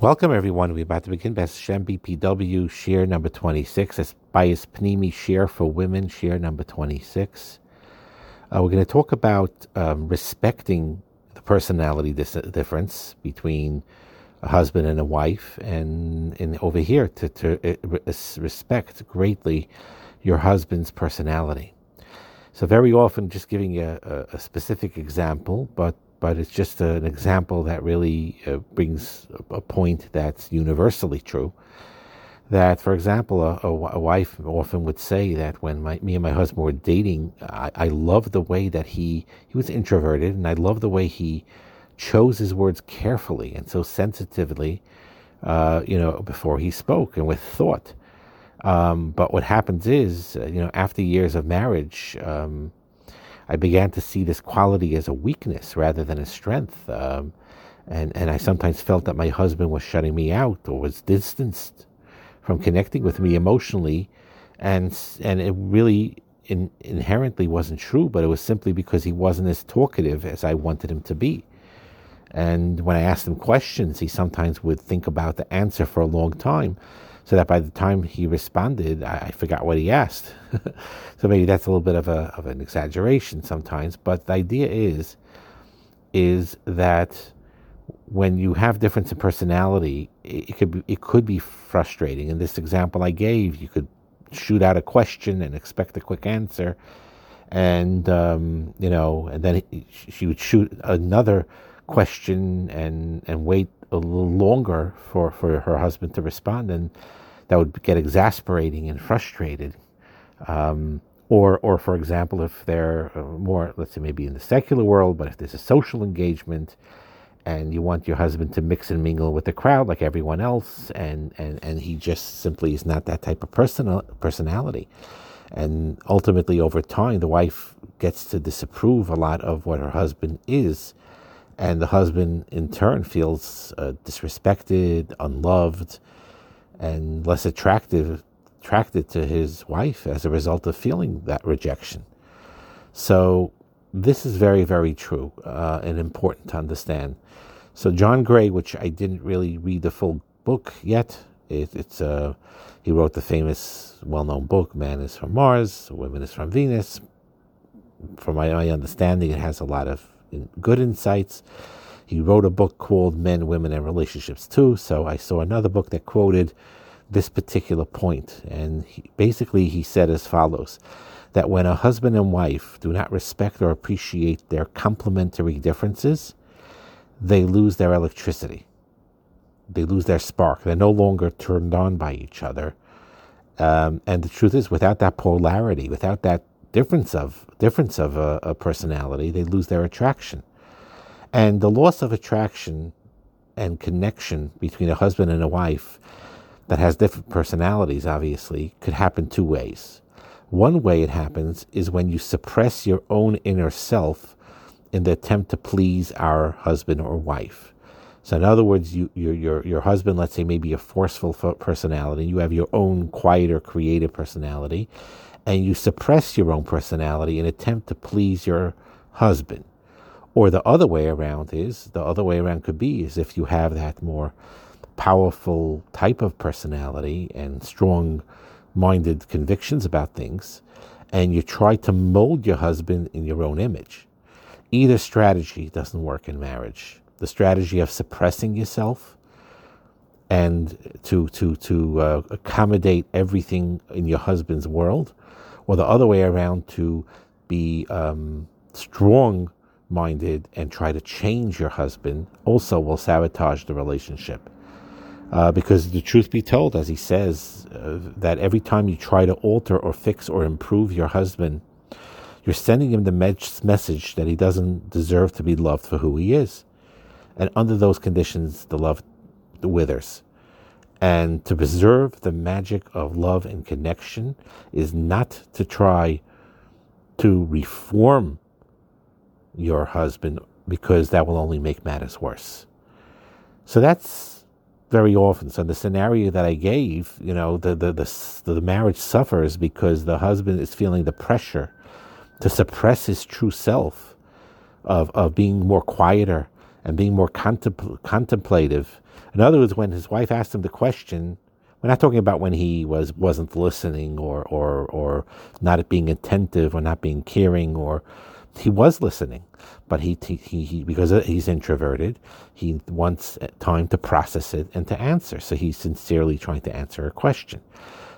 Welcome, everyone. We're about to begin Best Shem BPW share number 26. That's Bayis Panimi share for women, share number 26. Uh, we're going to talk about um, respecting the personality dis- difference between a husband and a wife, and, and over here to, to uh, respect greatly your husband's personality. So, very often, just giving a, a specific example, but but it's just an example that really uh, brings a point that's universally true. That, for example, a, a, wife often would say that when my, me and my husband were dating, I, I love the way that he he was introverted, and I love the way he chose his words carefully and so sensitively, uh, you know, before he spoke and with thought. Um, but what happens is, uh, you know, after years of marriage, um, I began to see this quality as a weakness rather than a strength. Um, and, and I sometimes felt that my husband was shutting me out or was distanced from connecting with me emotionally. And, and it really in, inherently wasn't true, but it was simply because he wasn't as talkative as I wanted him to be. And when I asked him questions, he sometimes would think about the answer for a long time so that by the time he responded, I, I forgot what he asked. so maybe that's a little bit of a of an exaggeration sometimes. But the idea is is that when you have difference in personality, it, it could be, it could be frustrating. In this example I gave, you could shoot out a question and expect a quick answer, and um, you know, and then he, she would shoot another question and and wait a little longer for, for her husband to respond, and that would get exasperating and frustrated. Um, or, or for example, if they're uh, more, let's say, maybe in the secular world, but if there's a social engagement and you want your husband to mix and mingle with the crowd like everyone else, and, and, and he just simply is not that type of person, personality. And ultimately, over time, the wife gets to disapprove a lot of what her husband is. And the husband, in turn, feels uh, disrespected, unloved, and less attractive attracted to his wife as a result of feeling that rejection. So this is very, very true uh, and important to understand. So John Gray, which I didn't really read the full book yet, it, it's uh, he wrote the famous, well-known book "Man is from Mars, Women is from Venus." From my, my understanding, it has a lot of good insights. He wrote a book called Men, Women, and Relationships too. So I saw another book that quoted this particular point, and he, basically he said as follows: that when a husband and wife do not respect or appreciate their complementary differences, they lose their electricity. They lose their spark. They're no longer turned on by each other. Um, and the truth is, without that polarity, without that difference of difference of a, a personality, they lose their attraction. And the loss of attraction and connection between a husband and a wife that has different personalities, obviously, could happen two ways. One way it happens is when you suppress your own inner self in the attempt to please our husband or wife. So, in other words, you, your, your, your husband, let's say, maybe a forceful personality, you have your own quieter, creative personality, and you suppress your own personality in attempt to please your husband. Or the other way around is the other way around could be is if you have that more powerful type of personality and strong minded convictions about things, and you try to mold your husband in your own image. Either strategy doesn't work in marriage. The strategy of suppressing yourself and to to to uh, accommodate everything in your husband's world, or the other way around to be um, strong minded and try to change your husband also will sabotage the relationship. Uh, because the truth be told, as he says, uh, that every time you try to alter or fix or improve your husband, you're sending him the message that he doesn't deserve to be loved for who he is. And under those conditions, the love withers. And to preserve the magic of love and connection is not to try to reform your husband because that will only make matters worse. So that's very often. So the scenario that I gave, you know, the, the, the, the marriage suffers because the husband is feeling the pressure to suppress his true self of, of being more quieter and being more contempl- contemplative. In other words, when his wife asked him the question, we're not talking about when he was wasn't listening or or or not being attentive or not being caring or he was listening, but he, he, he because he's introverted, he wants time to process it and to answer. So he's sincerely trying to answer a question.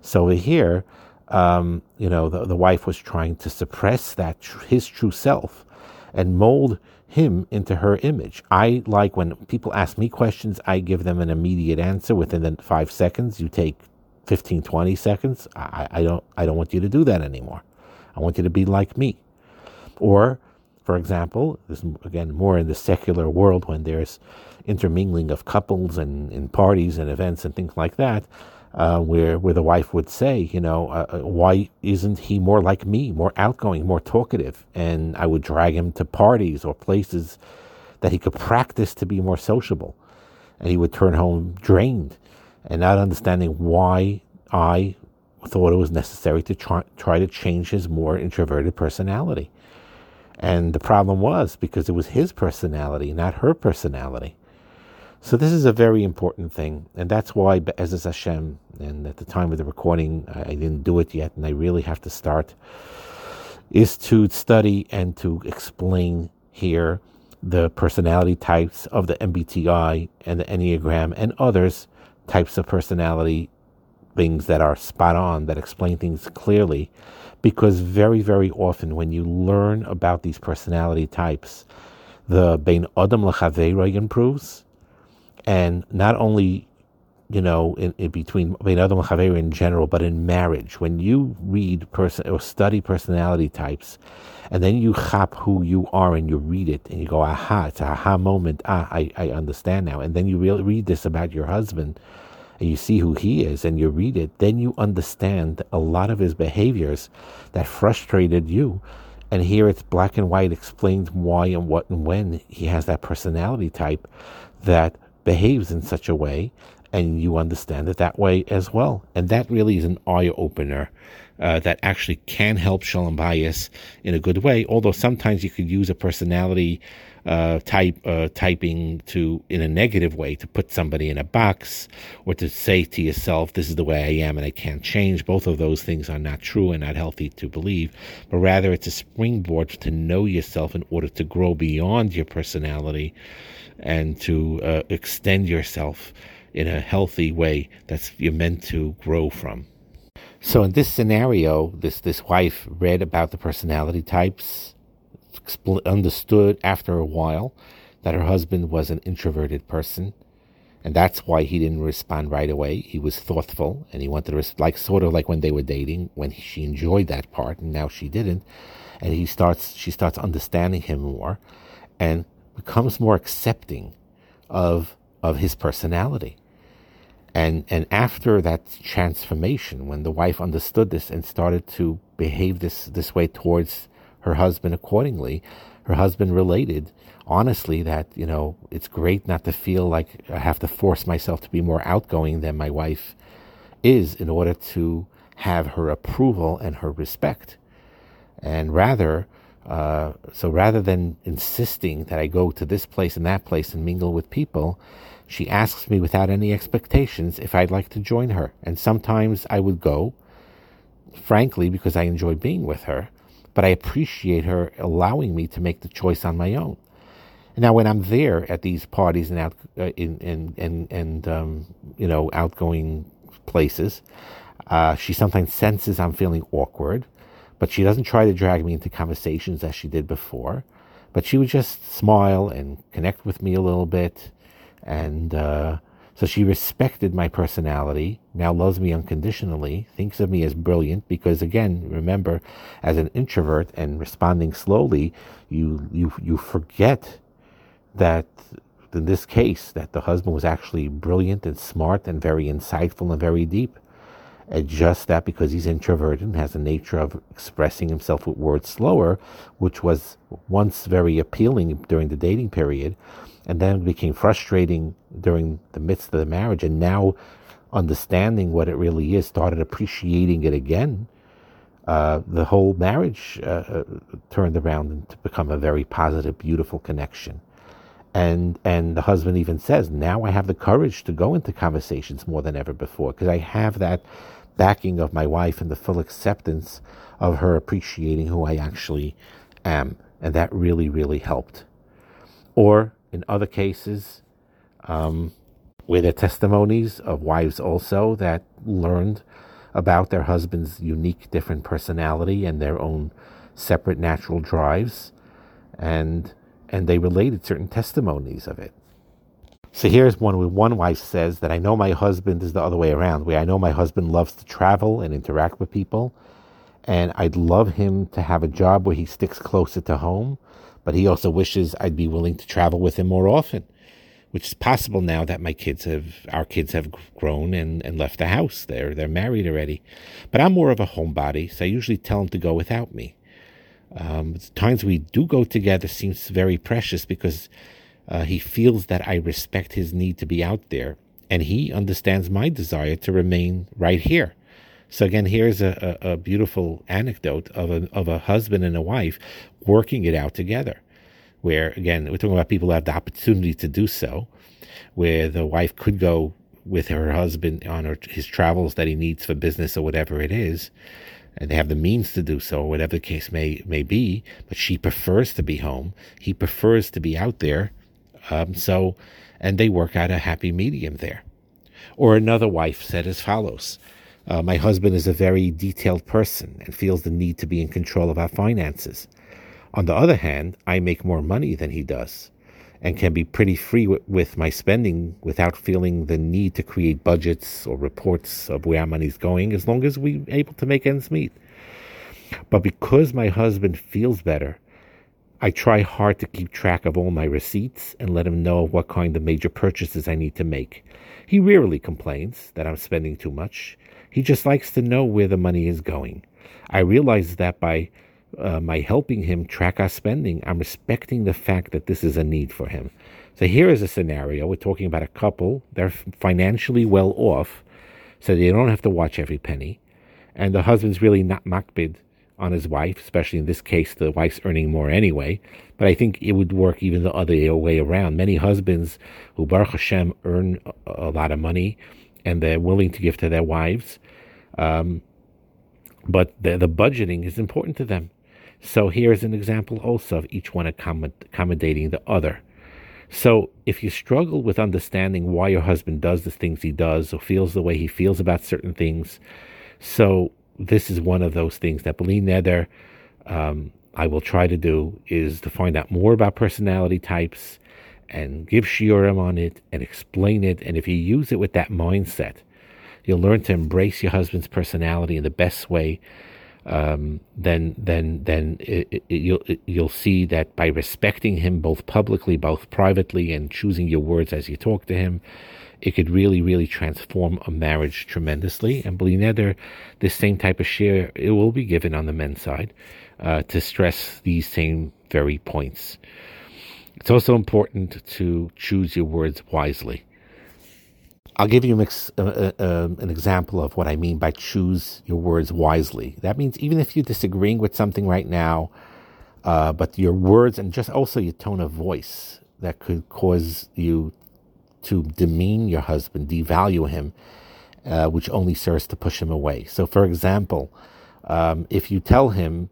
So here, um, you know, the, the wife was trying to suppress that his true self and mold him into her image. I like when people ask me questions, I give them an immediate answer within the five seconds. You take 15, 20 seconds. I, I don't I don't want you to do that anymore. I want you to be like me. Or, for example, this again more in the secular world when there's intermingling of couples and in parties and events and things like that uh, where where the wife would say, you know, uh, uh, why isn't he more like me, more outgoing, more talkative? And I would drag him to parties or places that he could practice to be more sociable, and he would turn home drained and not understanding why I thought it was necessary to try try to change his more introverted personality. And the problem was because it was his personality, not her personality. So this is a very important thing, and that's why B'ezras Hashem, and at the time of the recording, I didn't do it yet, and I really have to start, is to study and to explain here the personality types of the MBTI and the Enneagram and others types of personality things that are spot on, that explain things clearly, because very, very often when you learn about these personality types, the Bein Adam L'Chaveira improves, and not only you know in, in between Adam in general, but in marriage, when you read person or study personality types, and then you chop who you are and you read it and you go, aha, it's a aha moment. Ah, I, I understand now. And then you read this about your husband and you see who he is and you read it, then you understand a lot of his behaviors that frustrated you. And here it's black and white explained why and what and when he has that personality type that behaves in such a way, and you understand it that way as well. And that really is an eye opener. Uh, that actually can help shalom bayis in a good way. Although sometimes you could use a personality uh, type uh, typing to in a negative way to put somebody in a box or to say to yourself, "This is the way I am and I can't change." Both of those things are not true and not healthy to believe. But rather, it's a springboard to know yourself in order to grow beyond your personality and to uh, extend yourself in a healthy way that's you're meant to grow from. So in this scenario, this this wife read about the personality types, understood after a while that her husband was an introverted person, and that's why he didn't respond right away. He was thoughtful, and he wanted to like sort of like when they were dating, when he, she enjoyed that part, and now she didn't, and he starts she starts understanding him more, and becomes more accepting of of his personality. And and after that transformation, when the wife understood this and started to behave this this way towards her husband accordingly, her husband related honestly that you know it's great not to feel like I have to force myself to be more outgoing than my wife is in order to have her approval and her respect, and rather uh, so rather than insisting that I go to this place and that place and mingle with people, she asks me without any expectations if I'd like to join her. And sometimes I would go, frankly, because I enjoy being with her, but I appreciate her allowing me to make the choice on my own. Now, when I'm there at these parties and out uh, in in and and um, you know outgoing places, uh, she sometimes senses I'm feeling awkward but she doesn't try to drag me into conversations as she did before. But she would just smile and connect with me a little bit. And uh, so she respected my personality, now loves me unconditionally, thinks of me as brilliant because, again, remember, as an introvert and responding slowly, you, you, you forget that in this case, that the husband was actually brilliant and smart and very insightful and very deep adjust that because he's introverted and has a nature of expressing himself with words slower, which was once very appealing during the dating period, and then became frustrating during the midst of the marriage, and now understanding what it really is, started appreciating it again. Uh, the whole marriage uh, uh, turned around to become a very positive, beautiful connection. And, and the husband even says, now I have the courage to go into conversations more than ever before because I have that backing of my wife and the full acceptance of her appreciating who I actually am. And that really, really helped. Or in other cases, um, where there are testimonies of wives also that learned about their husband's unique, different personality and their own separate natural drives, and and they related certain testimonies of it. So here's one where one wife says that I know my husband is the other way around, where I know my husband loves to travel and interact with people, and I'd love him to have a job where he sticks closer to home, but he also wishes I'd be willing to travel with him more often, which is possible now that my kids have, our kids have grown and, and left the house. They're, they're married already. But I'm more of a homebody, so I usually tell him to go without me. Um, times we do go together seems very precious because uh, he feels that I respect his need to be out there, and he understands my desire to remain right here. So again, here's a, a, a, beautiful anecdote of a of a husband and a wife working it out together. Where again, we're talking about people who have the opportunity to do so, where the wife could go with her husband on her, his travels that he needs for business or whatever it is, and they have the means to do so, whatever the case may may be. But she prefers to be home. He prefers to be out there. Um, so, and they work out a happy medium there. Or another wife said as follows uh, my husband is a very detailed person and feels the need to be in control of our finances. On the other hand, I make more money than he does and can be pretty free w- with my spending without feeling the need to create budgets or reports of where our money's going as long as we're able to make ends meet. But because my husband feels better, I try hard to keep track of all my receipts and let him know what kind of major purchases I need to make. He rarely complains that I'm spending too much, he just likes to know where the money is going. I realize that by uh, my helping him track our spending, I'm respecting the fact that this is a need for him. So here is a scenario. We're talking about a couple. They're financially well off, so they don't have to watch every penny. And the husband's really not makpid on his wife, especially in this case, the wife's earning more anyway. But I think it would work even the other way around. Many husbands who, Baruch Hashem, earn a lot of money and they're willing to give to their wives. Um, but the, the, budgeting is important to them. So here's an example also of each one accommodating the other. So if you struggle with understanding why your husband does the things he does or feels the way he feels about certain things, so this is one of those things that Beli Neder um, I will try to do is to find out more about personality types and give shiurim on it and explain it. And if you use it with that mindset, you'll learn to embrace your husband's personality in the best way. Um, then, then, then it, it, you'll you'll see that by respecting him both publicly, both privately, and choosing your words as you talk to him, it could really, really transform a marriage tremendously. And Beli Neder, this same type of share, it will be given on the men's side uh, to stress these same very points. It's also important to choose your words wisely. I'll give you uh, uh, um, an example of what I mean by choose your words wisely. That means even if you're disagreeing with something right now, uh, but your words and just also your tone of voice that could cause you to demean your husband, devalue him, uh, which only serves to push him away. So, for example, um, if you tell him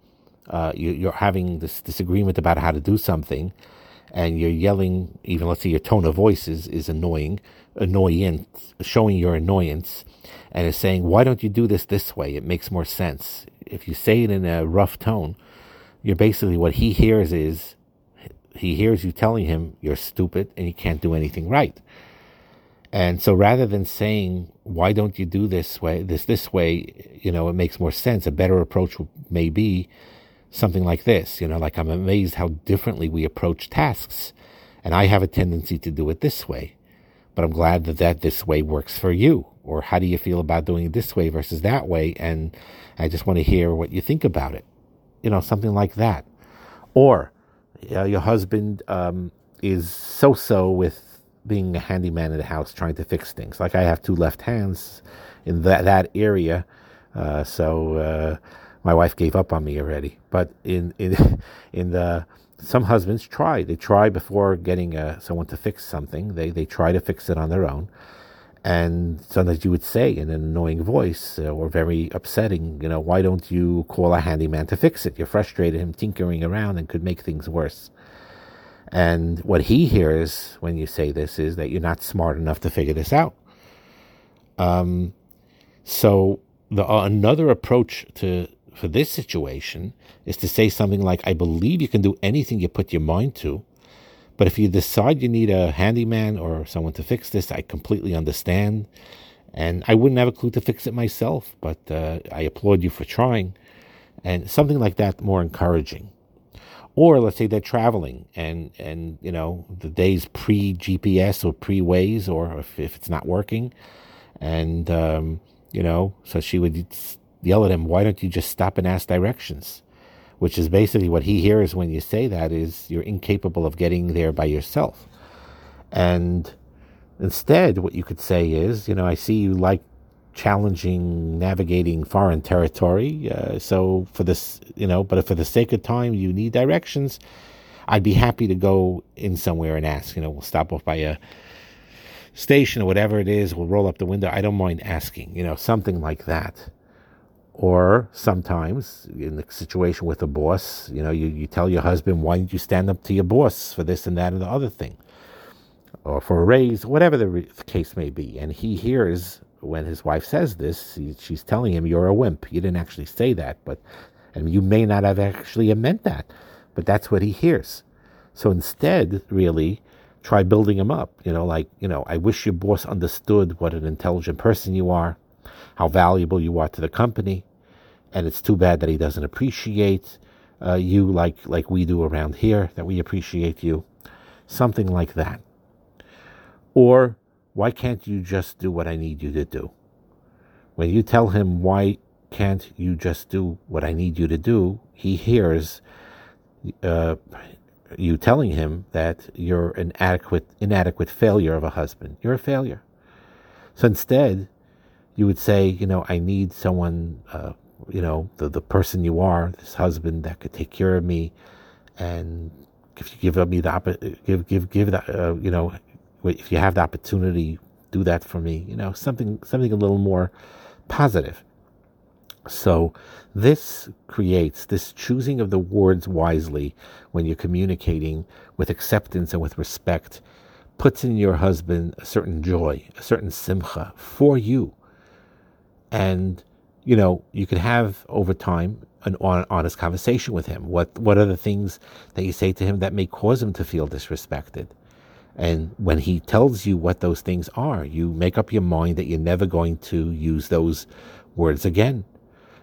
uh, you, are having this disagreement about how to do something, and you're yelling, even let's say your tone of voice is, is annoying, annoyance, showing your annoyance, and is saying, why don't you do this this way? It makes more sense. If you say it in a rough tone, you're basically what he hears is he hears you telling him you're stupid and you can't do anything right. And so rather than saying, why don't you do this way, this, this way, you know, it makes more sense. A better approach may be something like this, you know, like I'm amazed how differently we approach tasks. And I have a tendency to do it this way, but I'm glad that, that this way works for you. Or how do you feel about doing it this way versus that way? And I just want to hear what you think about it. You know, something like that. Or your husband um, is so so with being a handyman in the house trying to fix things. Like I have two left hands in that, that area. Uh, so, uh, my wife gave up on me already. But in in in the some husbands try. They try before getting uh, someone to fix something. They they try to fix it on their own, and sometimes you would say in an annoying voice uh, or very upsetting, you know, why don't you call a handyman to fix it? You're frustrated him tinkering around and could make things worse. And what he hears when you say this is that you're not smart enough to figure this out. Um, so the uh, another approach to for this situation is to say something like, "I believe you can do anything you put your mind to." But if you decide you need a handyman or someone to fix this, I completely understand. And I wouldn't have a clue to fix it myself, but uh, I applaud you for trying. And something like that more encouraging. Or let's say they're traveling and, and you know, the day's pre GPS or pre Waze, or if, if it's not working. And, um, you know, so she would yell at him, why don't you just stop and ask directions? which is basically what he hears when you say that is you're incapable of getting there by yourself. And instead, what you could say is, you know, I see you like challenging navigating foreign territory. Uh, so for this, you know, but for the sake of time, you need directions. I'd be happy to go in somewhere and ask. You know, we'll stop off by a station or whatever it is. We'll roll up the window. I don't mind asking. You know, something like that. Or sometimes in the situation with a boss, you know, you, you tell your husband, why don't you stand up to your boss for this and that and the other thing? Or for a raise, whatever the re- case may be. And he hears when his wife says this, he, she's telling him, you're a wimp. You didn't actually say that, but, and you may not have actually meant that, but that's what he hears. So instead, really, try building him up. You know, like, you know, I wish your boss understood what an intelligent person you are how valuable you are to the company, and it's too bad that he doesn't appreciate uh, you like like we do around here. That we appreciate you, something like that. Or why can't you just do what I need you to do? When you tell him why can't you just do what I need you to do, he hears uh, you telling him that you're an adequate, inadequate failure of a husband. You're a failure. So instead, you would say, you know, I need someone, uh, you know, the, the person you are, this husband that could take care of me. And if you give me the, give, give, give that, uh, you know, if you have the opportunity, do that for me, you know, something, something a little more positive. So this creates this choosing of the words wisely when you're communicating with acceptance and with respect puts in your husband a certain joy, a certain simcha for you and you know you can have over time an honest conversation with him. What what are the things that you say to him that may cause him to feel disrespected? And when he tells you what those things are you make up your mind that you're never going to use those words again.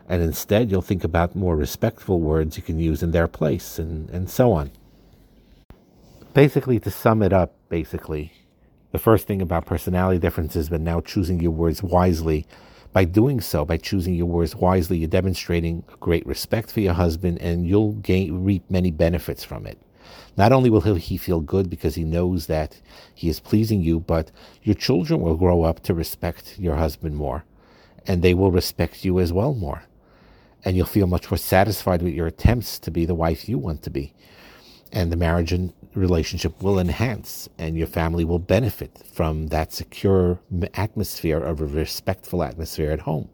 And instead you'll think about more respectful words you can use in their place and, and so on. Basically to sum it up basically the first thing about personality differences but now choosing your words wisely by doing so, by choosing your words wisely, you're demonstrating great respect for your husband and you'll gain, reap many benefits from it. Not only will he feel good because he knows that he is pleasing you, but your children will grow up to respect your husband more and they will respect you as well more. And you'll feel much more satisfied with your attempts to be the wife you want to be. And the marriage and relationship will enhance and your family will benefit from that secure atmosphere of a respectful atmosphere at home.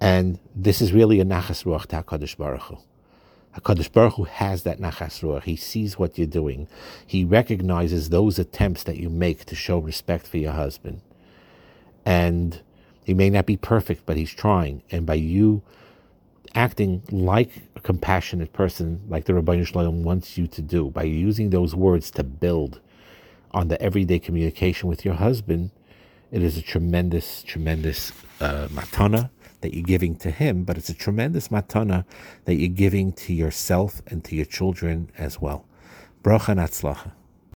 And this is really a nachas ruach to HaKadosh Baruch Hu. HaKadosh Baruch Hu has that nachas ruach. He sees what you're doing. He recognizes those attempts that you make to show respect for your husband. And he may not be perfect, but he's trying. And by you acting like a compassionate person, like the Ribbono Shel Olam wants you to do, by using those words to build on the everyday communication with your husband, it is a tremendous, tremendous uh, matana that you're giving to him, but it's a tremendous matana that you're giving to yourself and to your children as well. Bracha and